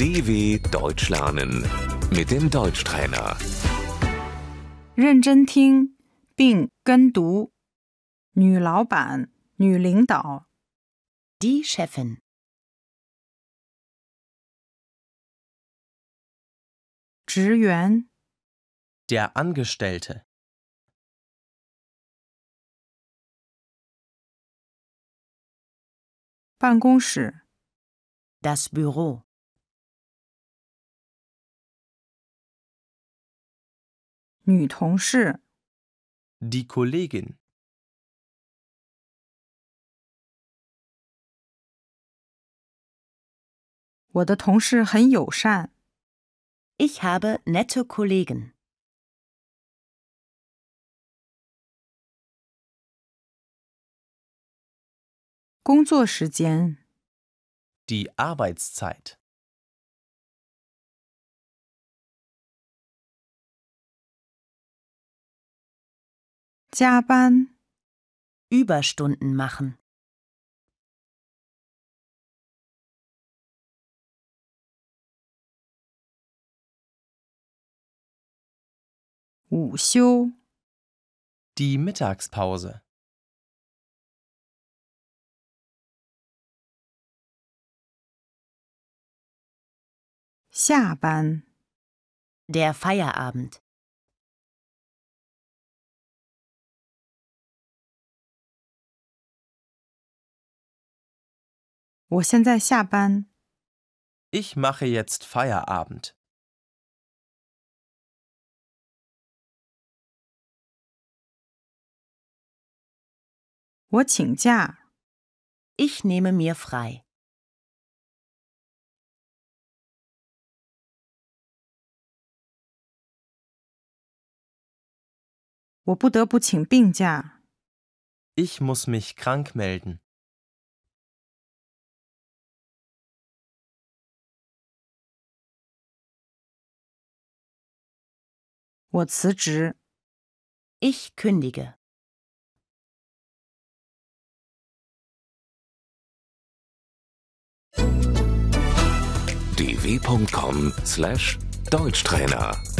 DW Deutsch lernen mit dem Deutschtrainer. 认真听并跟读。女老板、女领导、 Die Chefin. 职员、 Der Angestellte. 办公室、 Das Büro. 女同事、 Die Kollegin. 我的同事很友善。 Ich habe nette Kollegen. 工作时间、 Die Arbeitszeit. 加班 Überstunden machen. Wuxiu Die Mittagspause. Xiaban Der Feierabend. 我现在下班。 Ich mache jetzt Feierabend. 我请假。 Ich nehme mir frei. 我不得不请病假。 Ich muss mich krank melden. 我辞职。 Ich kündige. dw.com/deutschtrainer